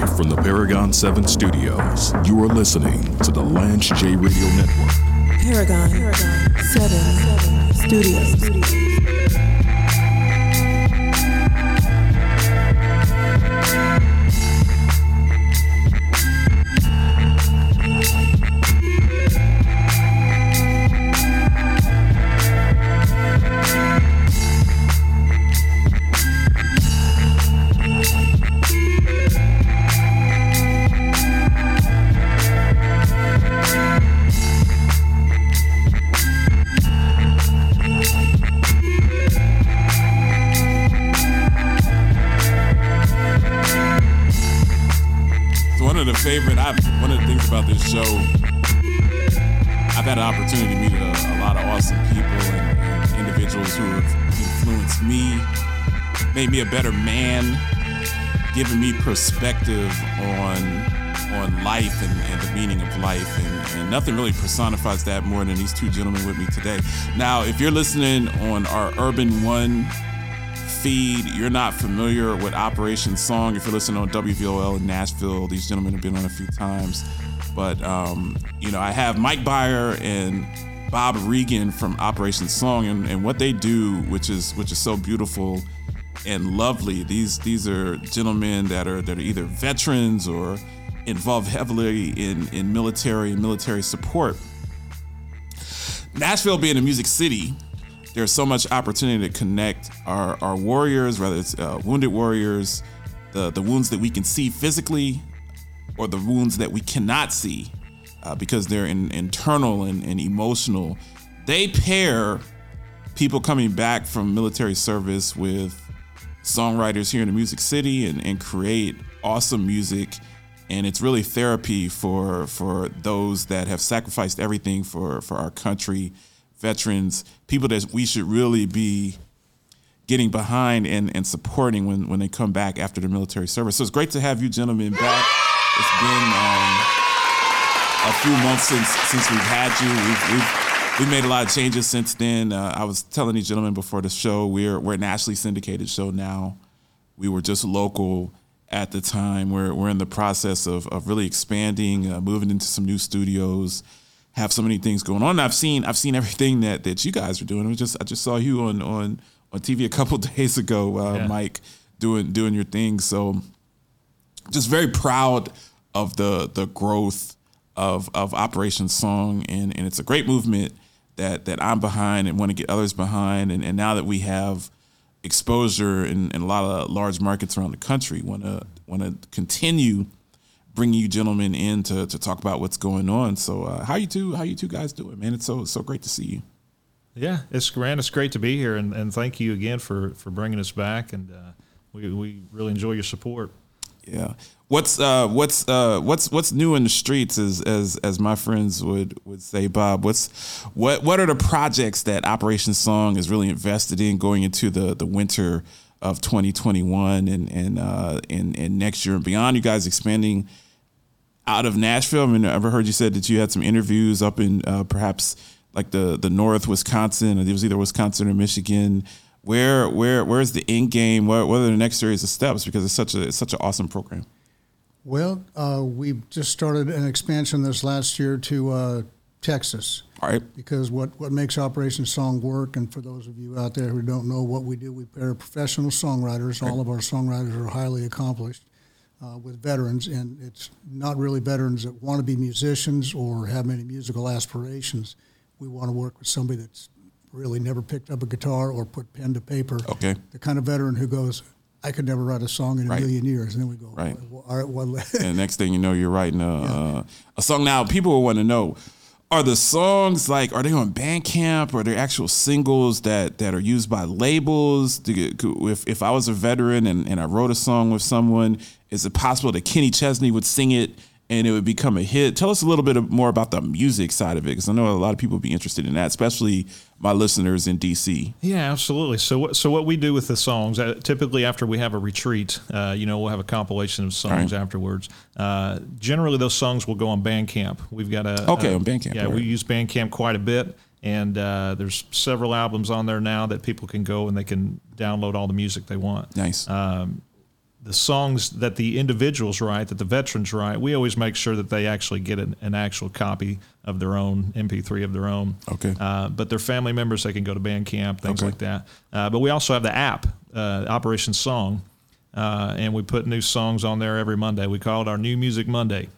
From the Paragon 7 studios, you are listening to the Lance Jay Radio Network. Paragon, Paragon 7, Studios. So of the favorite, I've, one of the things about this show, I've had an opportunity to meet a, a lot of awesome people and, and individuals who have influenced me, made me a better man, given me perspective on on life and, and the meaning of life, and, and nothing really personifies that more than these two gentlemen with me today. Now, if you're listening on our Urban One feed, you're not familiar with Operation Song. If you're listening on WVOL in Nashville, these gentlemen have been on a few times. But, um, you know, I have Mike Byer and Bob Regan from Operation Song and, and what they do, which is which is so beautiful and lovely. These these are gentlemen that are that are either veterans or involved heavily in, in military and military support. Nashville being a music city, there's so much opportunity to connect our, our warriors, whether it's uh, wounded warriors, the, the wounds that we can see physically, or the wounds that we cannot see uh, because they're in, internal and, and emotional. They pair people coming back from military service with songwriters here in the music city and, and create awesome music and it's really therapy for for those that have sacrificed everything for for our country veterans people that we should really be getting behind and, and supporting when, when they come back after their military service. So it's great to have you gentlemen back. It's been um, a few months since since we've had you. We've, we've we've made a lot of changes since then. Uh, i was telling these gentlemen before the show we're we're a nationally syndicated show now. We were just local at the time. We're, we're in the process of, of really expanding, uh, moving into some new studios, have so many things going on. I've seen I've seen everything that, that you guys are doing. I was just I just saw you on on, on TV a couple days ago, uh, Yeah. Mike, doing doing your thing. So just very proud of the the growth of of Operation Song and, and it's a great movement that that I'm behind and want to get others behind and, and now that we have exposure in, in a lot of large markets around the country. Want to want to continue bringing you gentlemen in to, to talk about what's going on. So uh, how you two how you two guys doing, man? It's so so great to see you. Yeah, it's grand. It's great to be here, and, and thank you again for, for bringing us back. And uh, we, we really enjoy your support. Yeah. What's uh what's uh what's what's new in the streets as as as my friends would would say, Bob. What's what what are the projects that Operation Song is really invested in going into the the winter of 2021 and and uh and, and next year and beyond? You guys expanding out of Nashville. I mean, I ever heard you said that you had some interviews up in uh, perhaps like the the North Wisconsin, it was either Wisconsin or Michigan. Where where where's the end game? What what are the next series of steps? Because it's such a it's such an awesome program. Well, uh, we just started an expansion this last year to uh, Texas. All right. Because what, what makes Operation Song work, and for those of you out there who don't know what we do, we pair professional songwriters. All of our songwriters are highly accomplished uh, with veterans, and it's not really veterans that want to be musicians or have any musical aspirations. We want to work with somebody that's really never picked up a guitar or put pen to paper. Okay. The kind of veteran who goes, I could never write a song in a Right. million years. And then we go, Right. well, all right, well, and next thing you know, you're writing a, a, a song. Now, people will want to know: Are the songs like are they on Bandcamp? Are they actual singles that that are used by labels? If if I was a veteran and, and I wrote a song with someone, is it possible that Kenny Chesney would sing it and it would become a hit? Tell us a little bit more about the music side of it, because I know a lot of people would be interested in that, especially my listeners in DC. Yeah, absolutely. So what so what we do with the songs, uh, typically after we have a retreat, uh, you know, we'll have a compilation of songs Right. afterwards. Uh, generally, those songs will go on Bandcamp. We've got a Okay, a- on Bandcamp, Yeah, all we use Bandcamp quite a bit, and uh, there's several albums on there now that people can go and they can download all the music they want. Nice. Um, the songs that the individuals write, that the veterans write, we always make sure that they actually get an, an actual copy of their own MP3 of their own. Okay. Uh, but their family members, they can go to Bandcamp, things Okay. like that. Uh, but we also have the app, uh, Operation Song, uh, and we put new songs on there every Monday. We call it our New Music Monday.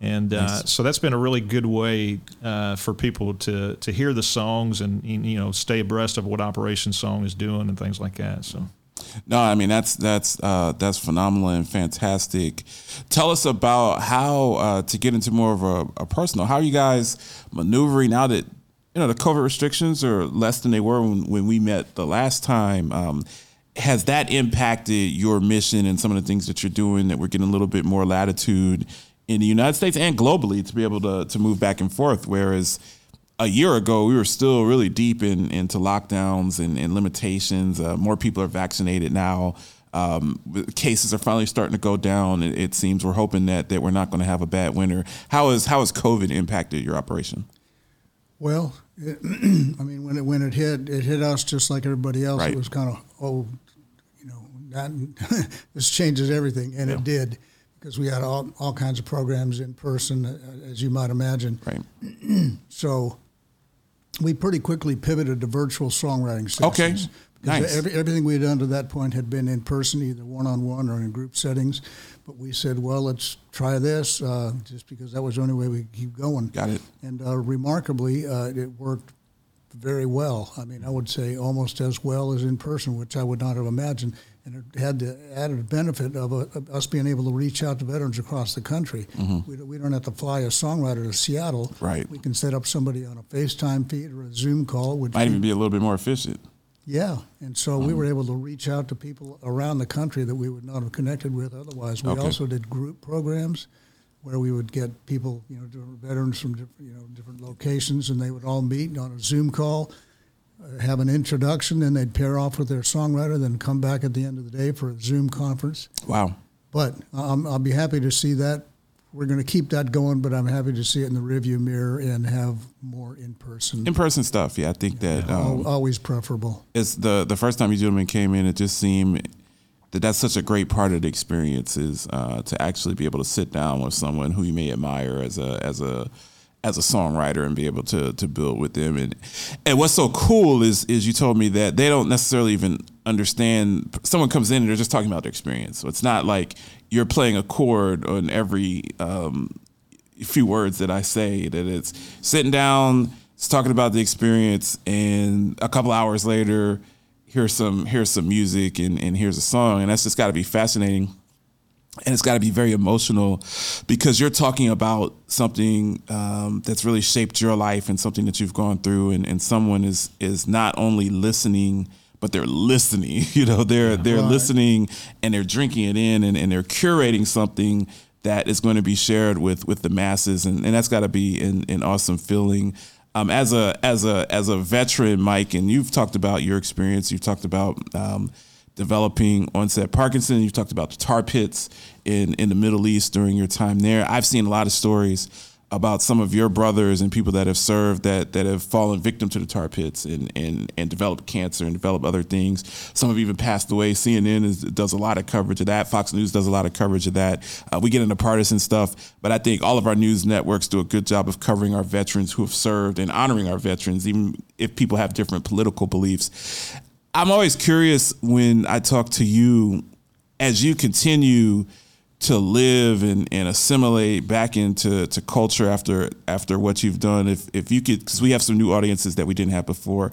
And uh, Nice. so that's been a really good way uh, for people to, to hear the songs and you know stay abreast of what Operation Song is doing and things like that. So No, I mean that's that's uh, that's phenomenal and fantastic. Tell us about how uh, to get into more of a, a personal. How are you guys maneuvering now that you know the COVID restrictions are less than they were when, when we met the last time? Um, has that impacted your mission and some of the things that you're doing that we're getting a little bit more latitude in the United States and globally to be able to to move back and forth? Whereas a year ago, we were still really deep in into lockdowns and, and limitations. Uh, more people are vaccinated now. Um, cases are finally starting to go down. It, it seems we're hoping that that we're not going to have a bad winter. How is how has COVID impacted your operation? Well, it, I mean, when it when it hit, it hit us just like everybody else. Right. It was kind of oh, you know, that this changes everything, and Yeah. it did because we had all all kinds of programs in person, uh, as you might imagine. Right. So we pretty quickly pivoted to virtual songwriting sessions. Okay. Because Nice. every, everything we had done to that point had been in person, either one on one or in group settings. But we said, well, let's try this, uh, just because that was the only way we could keep going. Got it. And uh, remarkably, uh, it worked very well. I mean, I would say almost as well as in person, which I would not have imagined. And it had the added benefit of, uh, of us being able to reach out to veterans across the country. We, don't- we don't have to fly a songwriter to Seattle. Mm-hmm. Right. We can set up somebody on a FaceTime feed or a Zoom call. Which Might even be a little bit more efficient. yeah, and so we were able to reach out to people around the country that we would not have connected with otherwise. We Okay. also did group programs where we would get people, you know, veterans from different, you know, different locations, and they would all meet on a Zoom call, have an introduction, then they'd pair off with their songwriter, then come back at the end of the day for a Zoom conference. Wow. But um, I'll be happy to see that. We're going to keep that going, but I'm happy to see it in the rearview mirror and have more in person. In person stuff. Yeah, I think that um, Always preferable. it's the the first time you gentlemen came in, it just seemed that that's such a great part of the experience is uh, to actually be able to sit down with someone who you may admire as a as a as a songwriter and be able to to build with them. And and what's so cool is is you told me that they don't necessarily even understand someone comes in and they're just talking about their experience. So it's not like you're playing a chord on every um, few words that I say that it's sitting down, it's talking about the experience, and a couple hours later, here's some here's some music and, and here's a song, and that's just got to be fascinating, and it's got to be very emotional because you're talking about something um, that's really shaped your life and something that you've gone through, and, and someone is is not only listening. But they're listening, you know. They're they're Right. listening and they're drinking it in, and, and they're curating something that is going to be shared with with the masses, and, and that's got to be an, an awesome feeling. Um, as a as a as a veteran, Mike, and you've talked about your experience. You've talked about um, developing onset Parkinson. You've talked about the tar pits in in the Middle East during your time there. I've seen a lot of stories about some of your brothers and people that have served that that have fallen victim to the tar pits and and and developed cancer and developed other things. Some have even passed away. CNN is, does a lot of coverage of that. Fox News does a lot of coverage of that. Uh, we get into partisan stuff, but I think all of our news networks do a good job of covering our veterans who have served and honoring our veterans, even if people have different political beliefs. I'm always curious when I talk to you as you continue to live and, and assimilate back into to culture after after what you've done if if you could because we have some new audiences that we didn't have before.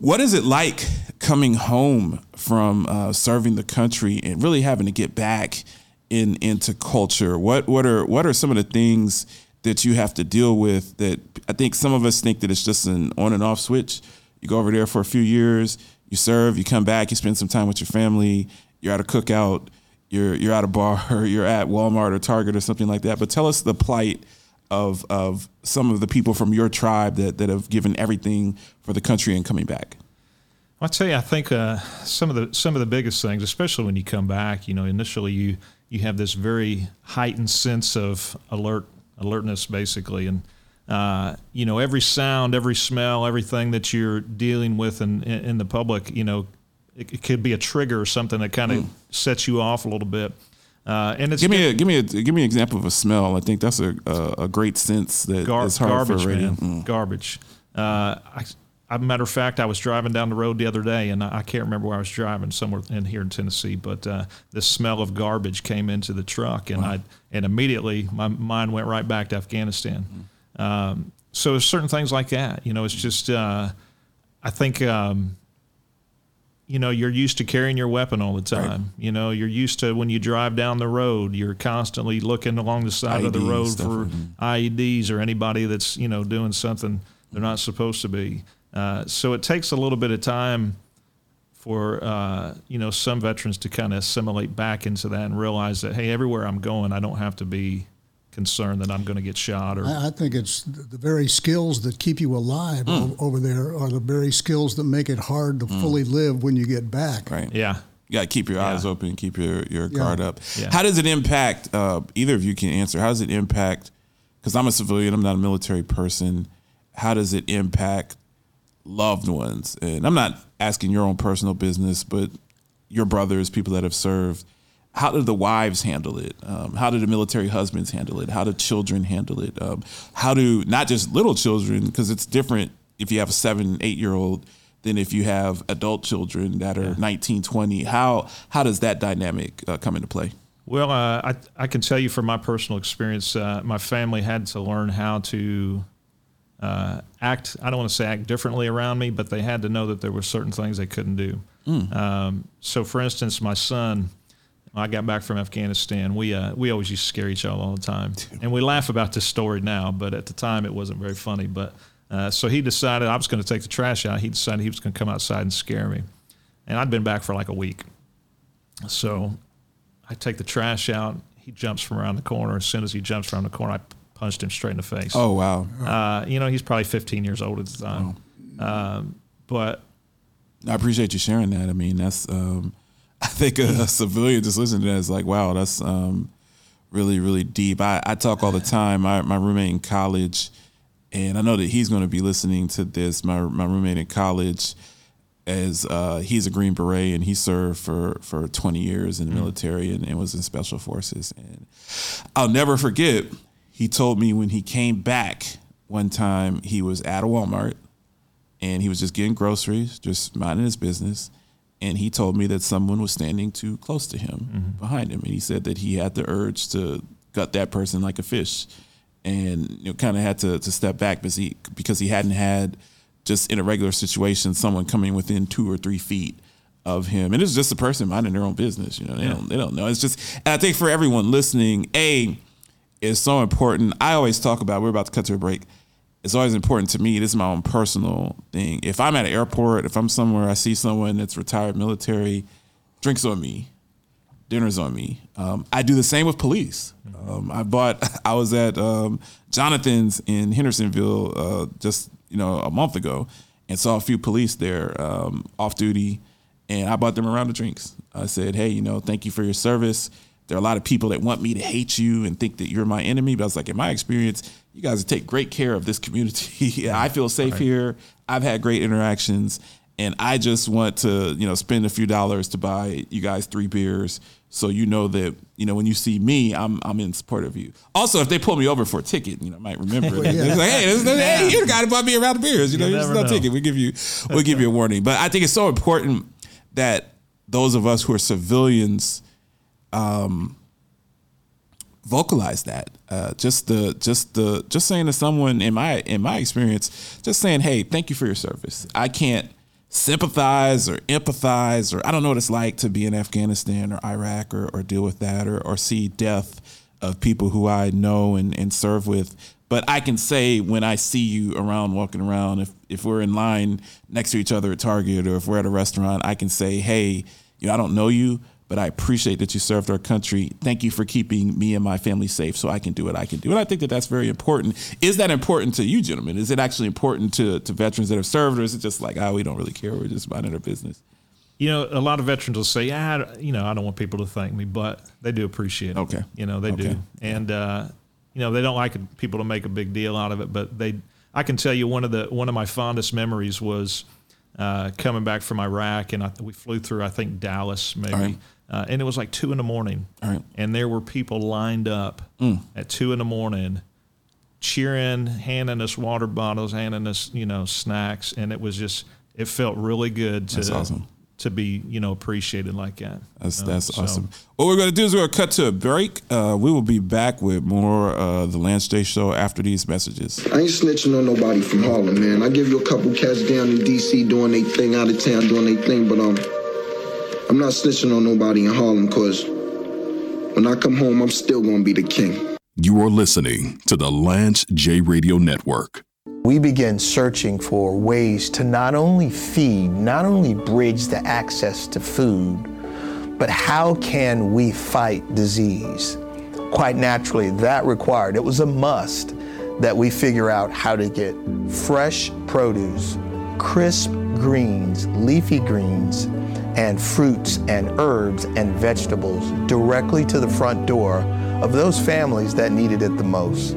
What is it like coming home from uh, serving the country and really having to get back in into culture? What what are what are some of the things that you have to deal with that I think some of us think that it's just an on and off switch? You go over there for a few years you serve you come back you spend some time with your family you're at a cookout you're you're at a bar you're at Walmart or Target or something like that. But tell us the plight of of some of the people from your tribe that, that have given everything for the country and coming back. I tell you, I think uh, some of the some of the biggest things, especially when you come back, you know, initially you you have this very heightened sense of alert alertness, basically, and uh, you know every sound, every smell, everything that you're dealing with in in the public, you know, it, it could be a trigger or something that kind of sets you off a little bit. Uh, and it's Give me a give me a give me an example of a smell. I think that's a a, a great sense that Gar- is hard garbage, for radio. man. Mm. Garbage. Uh, I, a matter of fact, I was driving down the road the other day, and I, I can't remember where I was driving, somewhere in here in Tennessee. But uh, the smell of garbage came into the truck, and I and immediately my mind went right back to Afghanistan. Um, so certain things like that. You know, it's just uh, I think. Um, you know, you're used to carrying your weapon all the time. You know, you're used to when you drive down the road, you're constantly looking along the side of the road for mhm. IEDs or anybody that's you know doing something they're not supposed to be. Uh, so it takes a little bit of time for uh, you know some veterans to kind of assimilate back into that and realize that hey, everywhere I'm going, I don't have to be concerned that I'm going to get shot or I, I think it's the the very skills that keep you alive o- over there are the very skills that make it hard to fully live when you get back. Right. yeah. You got to keep your eyes open, keep your, your Yeah. guard up. Yeah. How does it impact, uh, either of you can answer, how does it impact, because I'm a civilian, I'm not a military person, how does it impact loved ones? And I'm not asking your own personal business, but your brothers, people that have served. How do the wives handle it? Um, how do the military husbands handle it? How do children handle it? Um, how do not just little children, because it's different if you have a seven, eight year old than if you have adult children that are 19, 20. How how does that dynamic uh, come into play? Well, uh, I I can tell you from my personal experience, uh, my family had to learn how to uh, act. I don't want to say act differently around me, but they had to know that there were certain things they couldn't do. Um, so, for instance, my son, when I got back from Afghanistan, we uh, we always used to scare each other all the time, and we laugh about this story now, but at the time it wasn't very funny. But uh, so he decided I was going to take the trash out. He decided he was going to come outside and scare me, and I'd been back for like a week. So I take the trash out. He jumps from around the corner. As soon as he jumps around the corner, I punched him straight in the face. Oh wow! Uh, you know, he's probably 15 years old at the time. Um, but I appreciate you sharing that. I mean, that's um, I think a, a civilian just listening to that is like, wow, that's um, really really deep. I, I talk all the time. My my roommate in college, and I know that he's going to be listening to this. My my roommate in college, as uh, he's a Green Beret and he served for for 20 years in the military and, and was in special forces. And I'll never forget. He told me when he came back one time, he was at a Walmart and he was just getting groceries, just minding his business. And he told me that someone was standing too close to him mm-hmm. behind him. And he said that he had the urge to gut that person like a fish and you know, kind of had to, to step back because he, because he hadn't had just in a regular situation someone coming within two or three feet of him. And it's just a person minding their own business. You know, they, don't, they don't know. It's just, and I think for everyone listening, A, is so important. I always talk about, we're about to cut to a break it's always important to me. This is my own personal thing. If I'm at an airport, if I'm somewhere, I see someone that's retired military, drinks on me, dinner's on me. Um, I do the same with police. Um, I bought. I was at um, Jonathan's in Hendersonville uh, just you know a month ago, and saw a few police there um, off duty, and I bought them a round of drinks. I said, hey, you know, thank you for your service. There are a lot of people that want me to hate you and think that you're my enemy. But I was like, in my experience, you guys take great care of this community. I feel safe here. I've had great interactions, and I just want to, you know, spend a few dollars to buy you guys three beers, so you know that, you know, when you see me, I'm I'm in support of you. Also, if they pull me over for a ticket, you know, I might remember that. yeah. It's like, hey, this is the, hey, you're the guy that bought me a round of beers. You know, You there's no know. ticket. We give you, we'll give you a warning. But I think it's so important that those of us who are civilians um, vocalize that. Uh, just the just the just saying to someone in my in my experience, just saying, "Hey, thank you for your service." I can't sympathize or empathize or I don't know what it's like to be in Afghanistan or Iraq or, or deal with that or, or see death of people who I know and, and serve with. But I can say when I see you around walking around, if if we're in line next to each other at Target or if we're at a restaurant, I can say, "Hey, you know, I don't know you, but I appreciate that you served our country. Thank you for keeping me and my family safe so I can do what I can do. And I think that that's very important. Is that important to you, gentlemen? Is it actually important to, to veterans that have served, or is it just like, oh, we don't really care? We're just minding our business? You know, a lot of veterans will say, "Yeah, I- you know, I don't want people to thank me," but they do appreciate it. Okay. you know, they Okay. do, and uh, you know, they don't like people to make a big deal out of it. But they, I can tell you, one of the one of my fondest memories was uh, coming back from Iraq, and I, we flew through I think Dallas maybe, right. uh, and it was like two in the morning, right. and there were people lined up at two in the morning, cheering, handing us water bottles, handing us you know snacks, and it was just it felt really good to That's awesome. To be you know appreciated like that. That's you know, that's so- awesome. What we're gonna do is we're gonna cut to a break. Uh, we will be back with more uh, the Lance Jay Show after these messages. I ain't snitching on nobody from Harlem, man. I give you a couple cats down in DC doing their thing, out of town doing their thing, but um, I'm not snitching on nobody in Harlem, cause when I come home, I'm still gonna be the king. You are listening to the Lance Jay Radio Network. We began searching for ways to not only feed, not only bridge the access to food, but how can we fight disease? Quite naturally, that required, it was a must that we figure out how to get fresh produce, crisp greens, leafy greens, and fruits and herbs and vegetables directly to the front door of those families that needed it the most.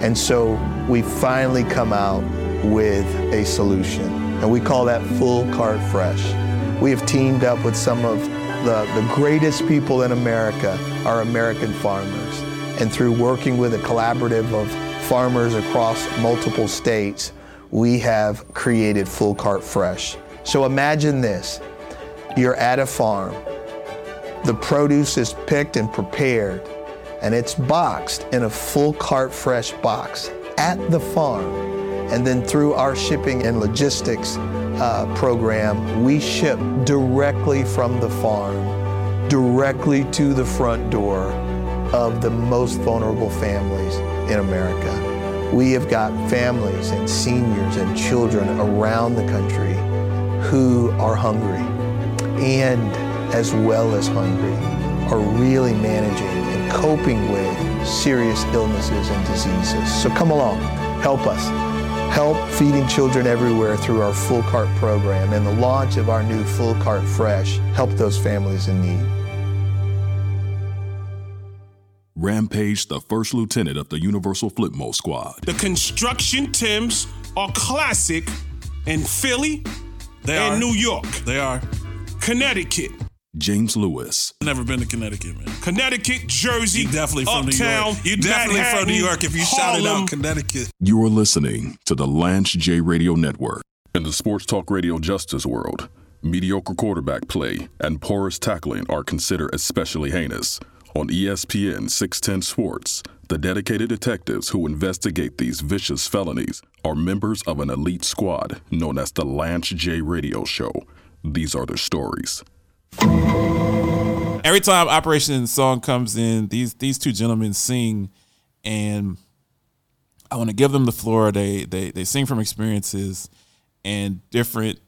And so we finally come out with a solution, and we call that Full Cart Fresh. We have teamed up with some of the, the greatest people in America, our American farmers. And through working with a collaborative of farmers across multiple states, we have created Full Cart Fresh. So imagine this you're at a farm, the produce is picked and prepared, and it's boxed in a full cart fresh box at the farm. And then through our shipping and logistics uh, program, we ship directly from the farm, directly to the front door of the most vulnerable families in America. We have got families and seniors and children around the country who are hungry and as well as hungry are really managing and coping with serious illnesses and diseases. So come along, help us. Help feeding children everywhere through our Full Cart program and the launch of our new Full Cart Fresh. Help those families in need. Rampage, the first lieutenant of the Universal Flipmode Squad. The construction Tims are classic in Philly They and are. New York, They are. Connecticut, James Lewis, Never been to Connecticut, man. Connecticut, Jersey, You definitely from Uptown, New York. You definitely from New York if you shouted Harlem. out Connecticut. you are listening to the Lance Jay Radio Network. In the sports talk radio justice world, mediocre quarterback play and porous tackling are considered especially heinous. On ESPN 610 Sports, the dedicated detectives who investigate these vicious felonies are members of an elite squad known as the Lance Jay Radio Show. These are their stories. Every time Operation Song comes in, these these two gentlemen sing, and I want to give them the floor. They they they sing from experiences and different.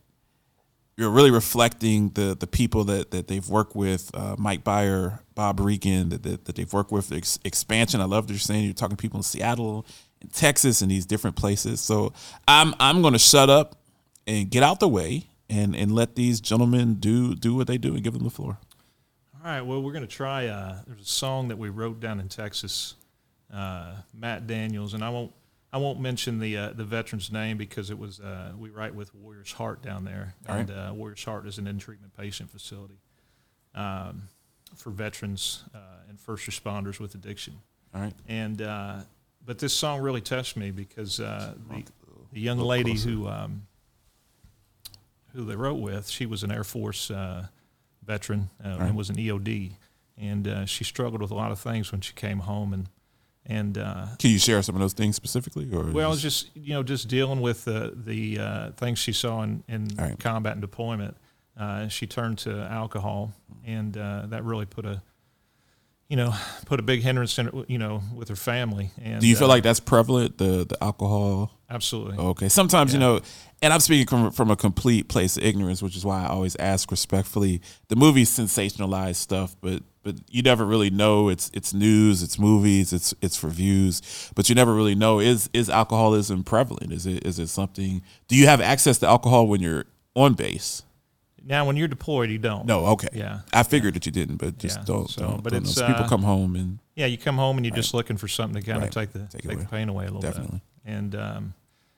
You're really reflecting the the people that that they've worked with, uh, Mike Byer, Bob Regan, that, that, that they've worked with. Ex- expansion. I love that you're saying you're talking to people in Seattle, in Texas, and these different places. So I'm I'm going to shut up and get out the way and and let these gentlemen do do what they do and give them the floor. All right. Well, we're going to try. Uh, there's a song that we wrote down in Texas, uh, Matt Daniels, and I won't. I won't mention the uh, the veteran's name because it was uh, we write with Warriors Heart down there, All right. and uh, Warriors Heart is an in treatment patient facility um, for veterans uh, and first responders with addiction. All right. And uh, but this song really touched me because uh, the, the young lady who um, who they wrote with, she was an Air Force uh, veteran uh, Right. and was an EOD, and uh, she struggled with a lot of things when she came home and and uh, Can you share some of those things specifically, or well, it's just you know just dealing with the the uh, things she saw in, in right. combat and deployment. Uh, she turned to alcohol, and uh, that really put a you know put a big hindrance in you know with her family. And do you feel uh, like that's prevalent? The the alcohol. absolutely? Okay. Sometimes you know, and I'm speaking from from a complete place of ignorance, which is why I always ask respectfully. The movies sensationalize stuff, but but you never really know. It's it's news, it's movies, it's it's for views, but you never really know is is alcoholism prevalent? Is it is it something? Do you have access to alcohol when you're on base? Now, when you're deployed, you don't. No. Okay. Yeah. I figured that you didn't, but just Yeah, don't. so- don't but don't it's, So people uh, come home and Yeah, you come home and you're just looking for something to kind Right. of take the Take take, the pain away a little Definitely. bit. And um,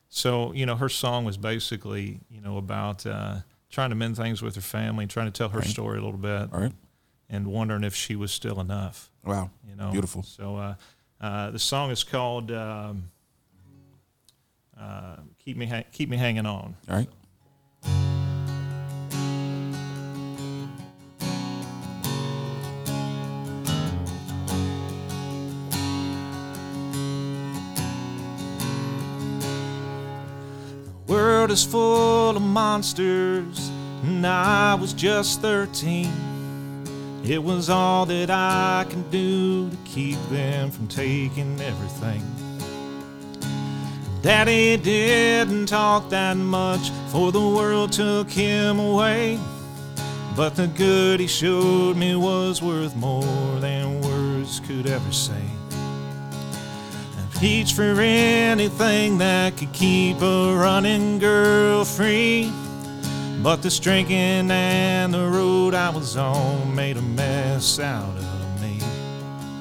so you know, her song was basically you know about uh, trying to mend things with her family, trying to tell her Right. story a little bit, All right. and wondering if she was still enough. Wow. You know, Beautiful. So uh, uh, the song is called um, uh, "Keep Me ha- Keep Me Hanging On." All right. World is full of monsters, and I was just 13. It was all that I can do to keep them from taking everything. Daddy didn't talk that much, for the world took him away. But the good he showed me was worth more than words could ever say. Reach for anything that could keep a running girl free. But this drinking and the road I was on made a mess out of me.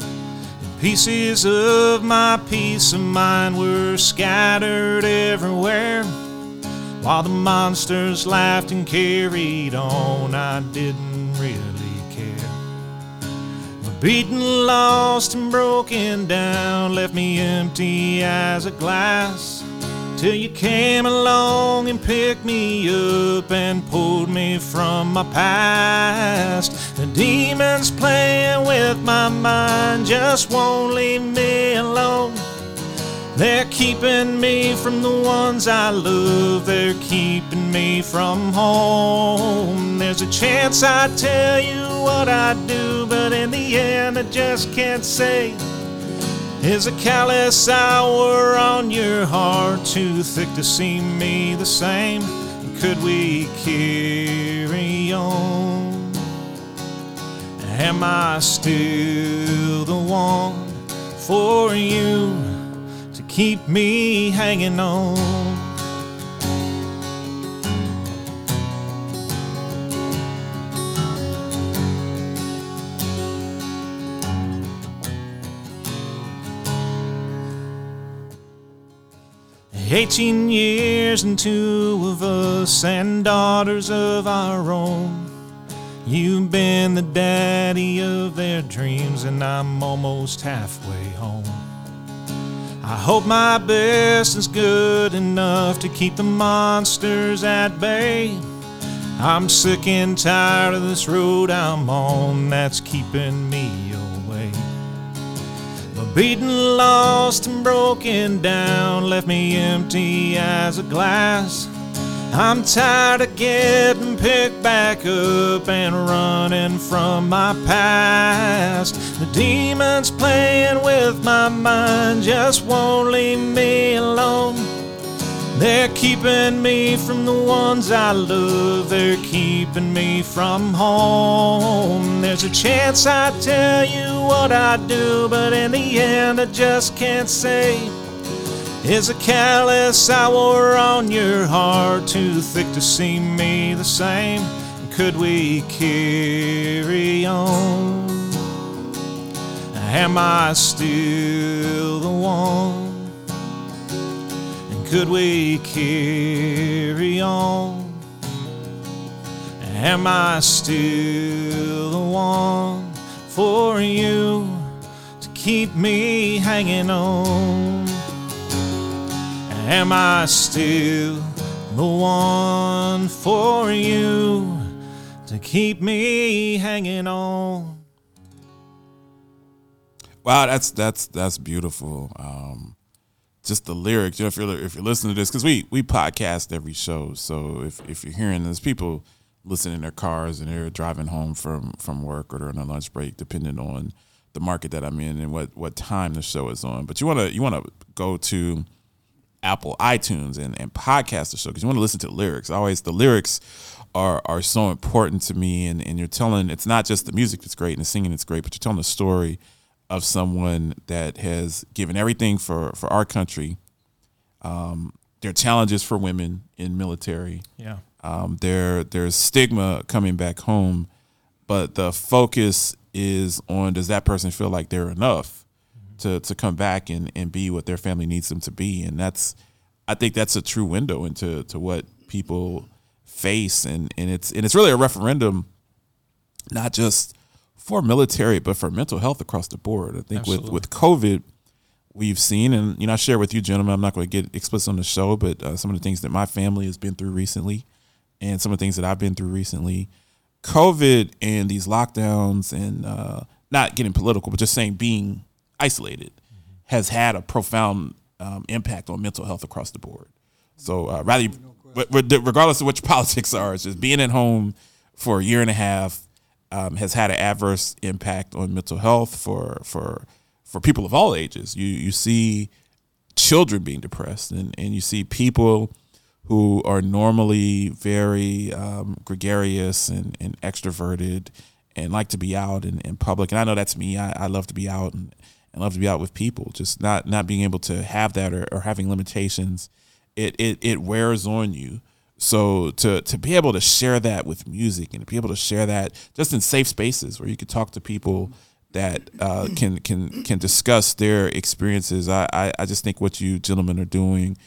And pieces of my peace of mind were scattered everywhere. While the monsters laughed and carried on, I didn't really care. Beaten, lost, and broken down left me empty as a glass. Till you came along and picked me up and pulled me from my past. The demons playing with my mind just won't leave me alone. They're keeping me from the ones I love. They're keeping me from home. There's a chance I tell you what I do, but in the end I just can't say. Is a callous hour on your heart too thick to see me the same? Could we carry on? Am I still the one for you keep me hanging on? Eighteen years and two of us and daughters of our own. You've been the daddy of their dreams, and I'm almost halfway home. I hope my best is good enough to keep the monsters at bay. I'm sick and tired of this road I'm on that's keeping me away. But beaten, lost, and broken down left me empty as a glass. I'm tired of getting picked back up and running from my past. The demons playing with my mind just won't leave me alone. They're keeping me from the ones I love. They're keeping me from home. There's a chance I tell you what I do, but in the end I just can't say. Is a callous hour on your heart too thick to see me the same? Could we carry on? Am I still the one? And could we carry on? Am I still the one for you to keep me hanging on? Am I still the one for you to keep me hanging on? Wow, that's that's that's beautiful. Um, just the lyrics. You know, if you're if you're listening to this, because we we podcast every show, so if if you're hearing this, people listening in their cars and they're driving home from from work or on a lunch break, depending on the market that I'm in and what what time the show is on. But you wanna you wanna go to Apple iTunes and, and podcast or show because you want to listen to the lyrics. Always the lyrics are are so important to me and, and you're telling it's not just the music that's great and the singing that's great, but you're telling the story of someone that has given everything for, for our country. Um, there are challenges for women in military. Yeah. Um, there there's stigma coming back home, but the focus is on does that person feel like they're enough to to come back and, and be what their family needs them to be, and that's I think that's a true window into to what people face, and and it's and it's really a referendum, not just for military, but for mental health across the board. I think with with COVID, we've seen, and you know, I share with you, gentlemen. I'm not going to get explicit on the show, but uh, some of the things that my family has been through recently, and some of the things that I've been through recently, COVID and these lockdowns, and uh, not getting political, but just saying being isolated, has had a profound um, impact on mental health across the board. So, uh, rather, but regardless of what your politics are, it's just being at home for a year and a half um, has had an adverse impact on mental health for for for people of all ages. You you see children being depressed, and and you see people who are normally very um, gregarious and, and extroverted and like to be out in, in public. And I know that's me. I, I love to be out and, and love to be out with people. Just not not being able to have that or, or having limitations, it, it it wears on you. So to to be able to share that with music and to be able to share that just in safe spaces where you could talk to people that uh, can can can discuss their experiences. I, I I just think what you gentlemen are doing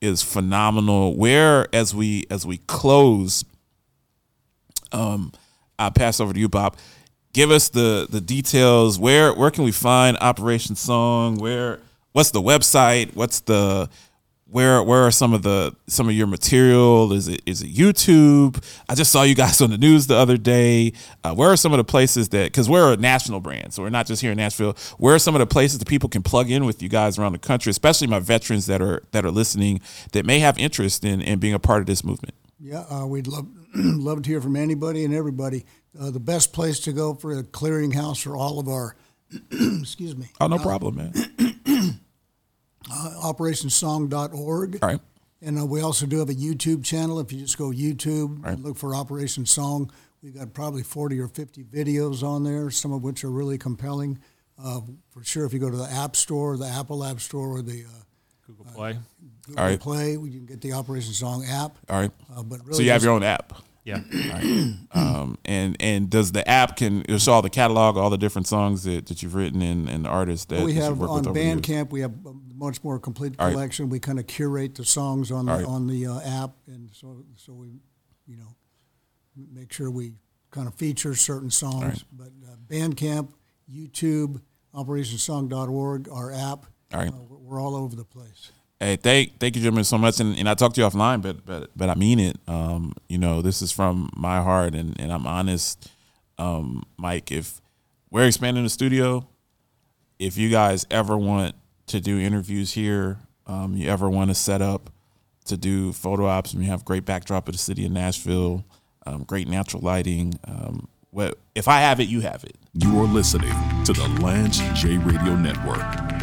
is phenomenal. Where as we as we close, um, I'll pass over to you, Bob. Give us the the details. Where where can we find Operation Song? Where what's the website? What's the where where are some of the some of your material? Is it is it YouTube? I just saw you guys on the news the other day. Uh, where are some of the places that because we're a national brand, so we're not just here in Nashville. Where are some of the places that people can plug in with you guys around the country, especially my veterans that are that are listening that may have interest in in being a part of this movement? Yeah, uh, we'd love love to hear from anybody and everybody. Uh, the best place to go for a clearinghouse for all of our, excuse me, Oh, no problem, man. uh, operationsong.org. All right. And uh, we also do have a YouTube channel. If you just go YouTube Right. and look for Operation Song, we've got probably 40 or 50 videos on there, some of which are really compelling. Uh, for sure, if you go to the App Store, the Apple App Store, or the uh, Google Play. Google All right. Play, you can get the Operation Song app. All right. Uh, but so you have your own app. Yeah. All right. Um, and and does the app can it'll show all the catalog, all the different songs that, that you've written and, and the artists that we that you've on with over the years? Bandcamp. We have a much more complete All right. collection. We kind of curate the songs on the, All right. on the uh, app, and so so we, you know, make sure we kind of feature certain songs. right. But uh, Bandcamp, YouTube, OperationSong.org, our app. All right. uh, we're- we're all over the place. Hey, thank thank you, gentlemen, so much. And, and I talked to you offline, but but but I mean it. Um, you know, this is from my heart, and, and I'm honest, um, Mike. If we're expanding the studio, if you guys ever want to do interviews here, um, you ever want to set up to do photo ops, and we have great backdrop of the city of Nashville, um, great natural lighting. Um, what if I have it, you have it. You are listening to the Lance Jay Radio Network.